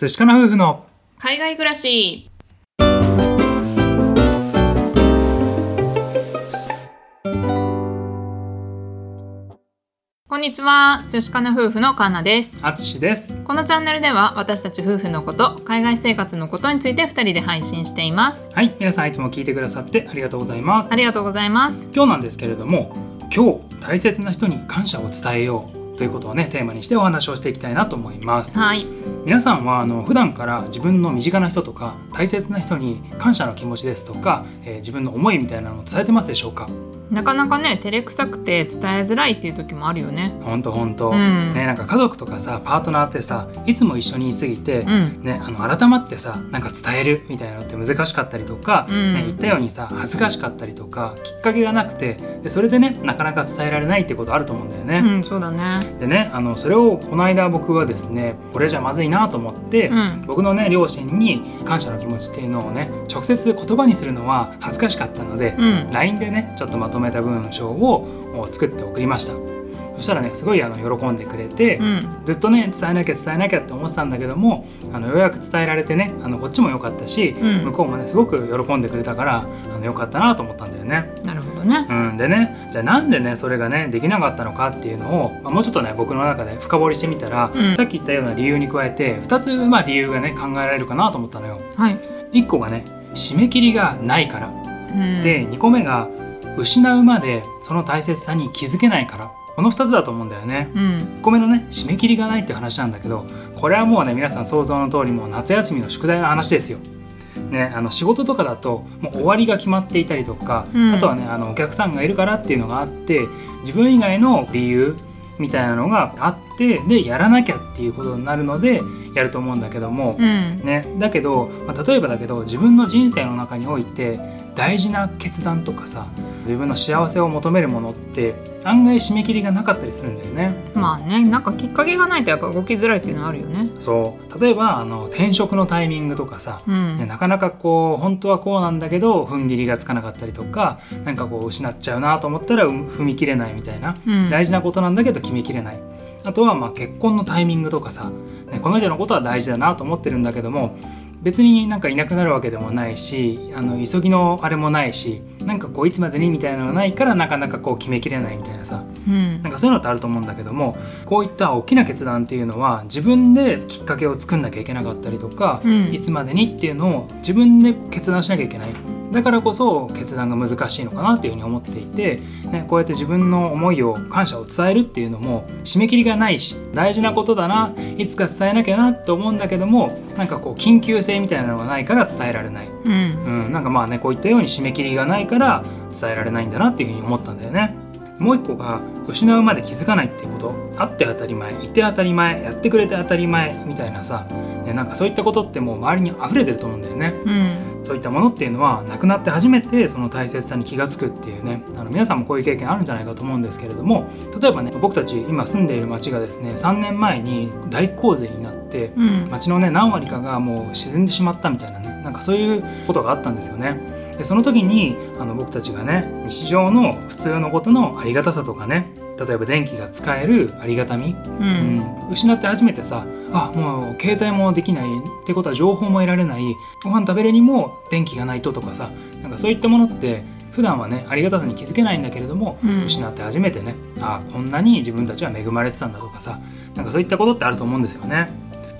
寿司かな夫婦の海外暮らし。こんにちは。寿司かな夫婦のカンナです。あつしです。このチャンネルでは私たち夫婦のこと海外生活のことについて二人で配信しています。はい。皆さんいつも聞いてくださってありがとうございます。ありがとうございます。今日なんですけれども今日大切な人に感謝を伝えようということをねテーマにしてお話をしていきたいなと思います。はい。皆さんはあの普段から自分の身近な人とか大切な人に感謝の気持ちですとか、えー自分の思いみたいなのを伝えてますでしょうか？なかなかね照れくさくて伝えづらいっていう時もあるよね。ほんとほんと、うん。ね、なんか家族とかさパートナーってさいつも一緒にいすぎて、うん。ね、あの改まってさなんか伝えるみたいなのって難しかったりとか、うん。ね、言ったようにさ恥ずかしかったりとかきっかけがなくてでそれでねなかなか伝えられないってことあると思うんだよね。うんそうだねでねあのそれをこの間僕はですねこれじゃまずいなと思って、うん。僕のね両親に感謝の気持ちっていうのをね直接言葉にするのは恥ずかしかったので、うん。LINE でねちょっとまとめた文章を作って送りましたそしたらねすごいあの喜んでくれて、うん。ずっとね伝えなきゃ伝えなきゃって思ってたんだけどもあのようやく伝えられてねあのこっちも良かったし、うん。向こうもねすごく喜んでくれたからあのよかったなと思ったんだよね。なるほどね。うん、でねじゃあなんでねそれがねできなかったのかっていうのを、まあ、もうちょっとね僕の中で深掘りしてみたら、うん。さっき言ったような理由に加えて2つまあ理由がね考えられるかなと思ったのよ。はい、1個がね締め切りがないから。うん、で2個目が失うまでその大切さに気づけないからこの2つだと思うんだよね。うん1個目のね締め切りがないっていう話なんだけどこれはもうね皆さん想像の通りもう夏休みの宿題の話ですよ。ね、あの仕事とかだともう終わりが決まっていたりとか、うんあとはねあのお客さんがいるからっていうのがあって自分以外の理由みたいなのがあってでやらなきゃっていうことになるのでやると思うんだけども、うんね、だけど、まあ、例えばだけど自分の人生の中において大事な決断とかさ自分の幸せを求めるものって案外締め切りがなかったりするんだよね。まあねなんかきっかけがないとやっぱ動きづらいっていうのはあるよね。そう。例えばあの転職のタイミングとかさ、うん。ねなかなかこう本当はこうなんだけど踏ん切りがつかなかったりとかなんかこう失っちゃうなと思ったらうん踏み切れないみたいな、うん。大事なことなんだけど決めきれない。あとはまあ結婚のタイミングとかさ、ね、この人のことは大事だなと思ってるんだけども別になんかいなくなるわけでもないしあの急ぎのあれもないしなんかこういつまでにみたいなのがないからなかなかこう決めきれないみたいなさ。うん。なんかそういうのってあると思うんだけどもこういった大きな決断っていうのは自分できっかけを作んなきゃいけなかったりとか、うん。いつまでにっていうのを自分で決断しなきゃいけないだからこそ決断が難しいのかなっていうふうに思っていて、ね、こうやって自分の思いを感謝を伝えるっていうのも締め切りがないし大事なことだないつか伝えなきゃなって思うんだけどもなんかこう緊急性みたいなのがないから伝えられない、うん。うん、なんかまあねこういったように締め切りがないから伝えられないんだなっていうふうに思ったんだよね。もう一個が失うまで気づかないっていうこと。あって当たり前いて当たり前やってくれて当たり前みたいなさ、ね、なんかそういったことってもう周りに溢れてると思うんだよね。うんそういったものっていうのはなくなって初めてその大切さに気がつくっていうねあの皆さんもこういう経験あるんじゃないかと思うんですけれども例えばね僕たち今住んでいる町がですね3年前に大洪水になってうん町のね何割かがもう沈んでしまったみたいなねなんかそういうことがあったんですよね。でその時にあの僕たちがね日常の普通のことのありがたさとかね例えば電気が使えるありがたみ、ううんん。失って初めてさあもう携帯もできないってことは情報も得られない。ご飯食べるにも電気がないととかさなんかそういったものって普段はねありがたさに気づけないんだけれども、うん。失って初めてねあこんなに自分たちは恵まれてたんだとかさなんかそういったことってあると思うんですよね。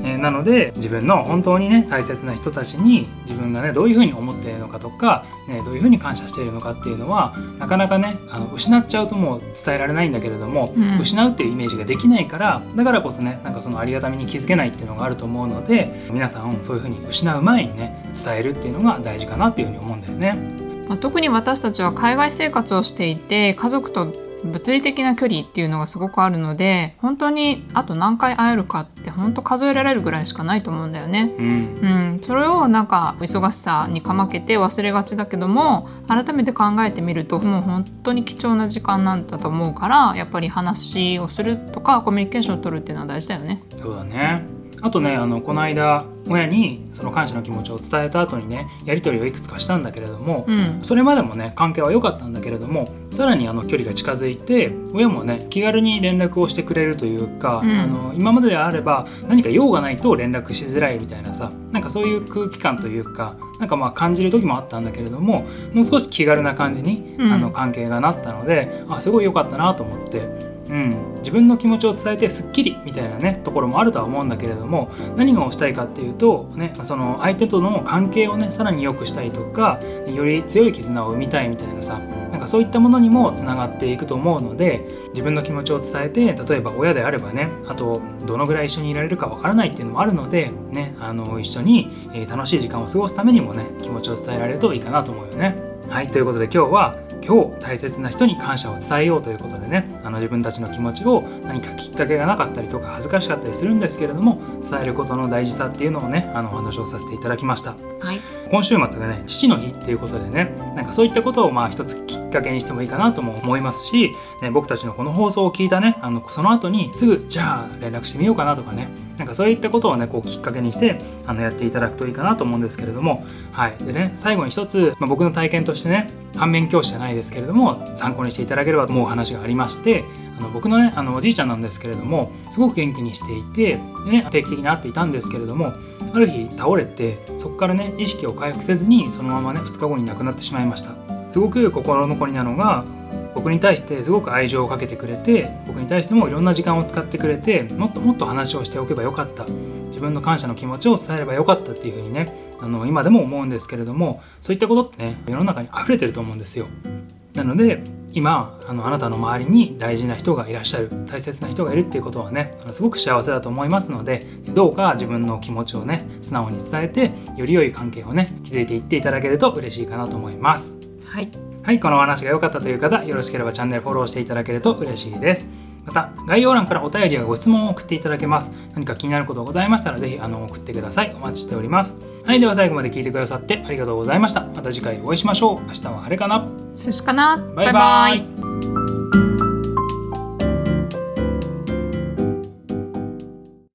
えーなので自分の本当にね大切な人たちに自分がねどういうふうに思っているのかとか、ね、どういうふうに感謝しているのかっていうのはなかなかねあの失っちゃうともう伝えられないんだけれども、うん失うっていうイメージができないからだからこそねなんかそのありがたみに気づけないっていうのがあると思うので皆さんそういうふうに失う前にね伝えるっていうのが大事かなっていうふうに思うんだよね。まあ、特に私たちは海外生活をしていて家族と物理的な距離っていうのがすごくあるので本当にあと何回会えるかって本当数えられるぐらいしかないと思うんだよね。うんうん、それをなんか忙しさにかまけて忘れがちだけども改めて考えてみるともう本当に貴重な時間なんだと思うからやっぱり話をするとかコミュニケーションを取るっていうのは大事だよね。そうだねあとねあのこの間親にその感謝の気持ちを伝えた後にねやり取りをいくつかしたんだけれども、うん。それまでもね関係は良かったんだけれどもさらにあの距離が近づいて親もね気軽に連絡をしてくれるというか、うん。あの今までであれば何か用がないと連絡しづらいみたいなさなんかそういう空気感というかなんかまあ感じる時もあったんだけれどももう少し気軽な感じに、うん。あの関係がなったのであすごい良かったなと思って。うん、自分の気持ちを伝えてすっきりみたいなねところもあるとは思うんだけれども何がしたいかっていうと、ね、その相手との関係をねさらに良くしたいとかより強い絆を生みたいみたいなさなんかそういったものにもつながっていくと思うので自分の気持ちを伝えて例えば親であればねあとどのぐらい一緒にいられるかわからないっていうのもあるので、ね、あの一緒に、楽しい時間を過ごすためにもね気持ちを伝えられるといいかなと思うよね。はいということで今日は今日大切な人に感謝を伝えようということでねあの自分たちの気持ちを何かきっかけがなかったりとか恥ずかしかったりするんですけれども伝えることの大事さっていうのをねあのお話をさせていただきました。はい今週末がね父の日っていうことでねなんかそういったことをまあ一つきっかけにしてもいいかなとも思いますし、ね、僕たちのこの放送を聞いたねあのその後にすぐじゃあ連絡してみようかなとかね。なんかそういったことをねこうきっかけにしてあのやっていただくといいかなと思うんですけれども。はい。でね最後に一つ、まあ、僕の体験としてね反面教師じゃないですけれども参考にしていただければと思う話がありましてあの僕のねあのおじいちゃんなんですけれどもすごく元気にしていてで、ね、定期的に会っていたんですけれどもある日倒れてそこからね意識を回復せずにそのままね2日後に亡くなってしまいました。ました。すごく心残りなのが僕に対してすごく愛情をかけてくれて僕に対してもいろんな時間を使ってくれてもっともっと話をしておけばよかった。自分の感謝の気持ちを伝えればよかったっていうふうにねあの今でも思うんですけれどもそういったことってね世の中に溢れてると思うんですよ。なので今あのあなたの周りに大事な人がいらっしゃる大切な人がいるっていうことはねすごく幸せだと思いますのでどうか自分の気持ちをね素直に伝えてより良い関係をね築いていっていただけると嬉しいかなと思います。はい。はいこのお話が良かったという方よろしければチャンネルフォローしていただけると嬉しいです。また概要欄からお便りやご質問を送っていただけます。何か気になることがございましたらぜひあの送ってください。お待ちしておりますはいでは最後まで聞いてくださってありがとうございました。また次回お会いしましょう。明日は晴れかな。寿司かな。バイバイ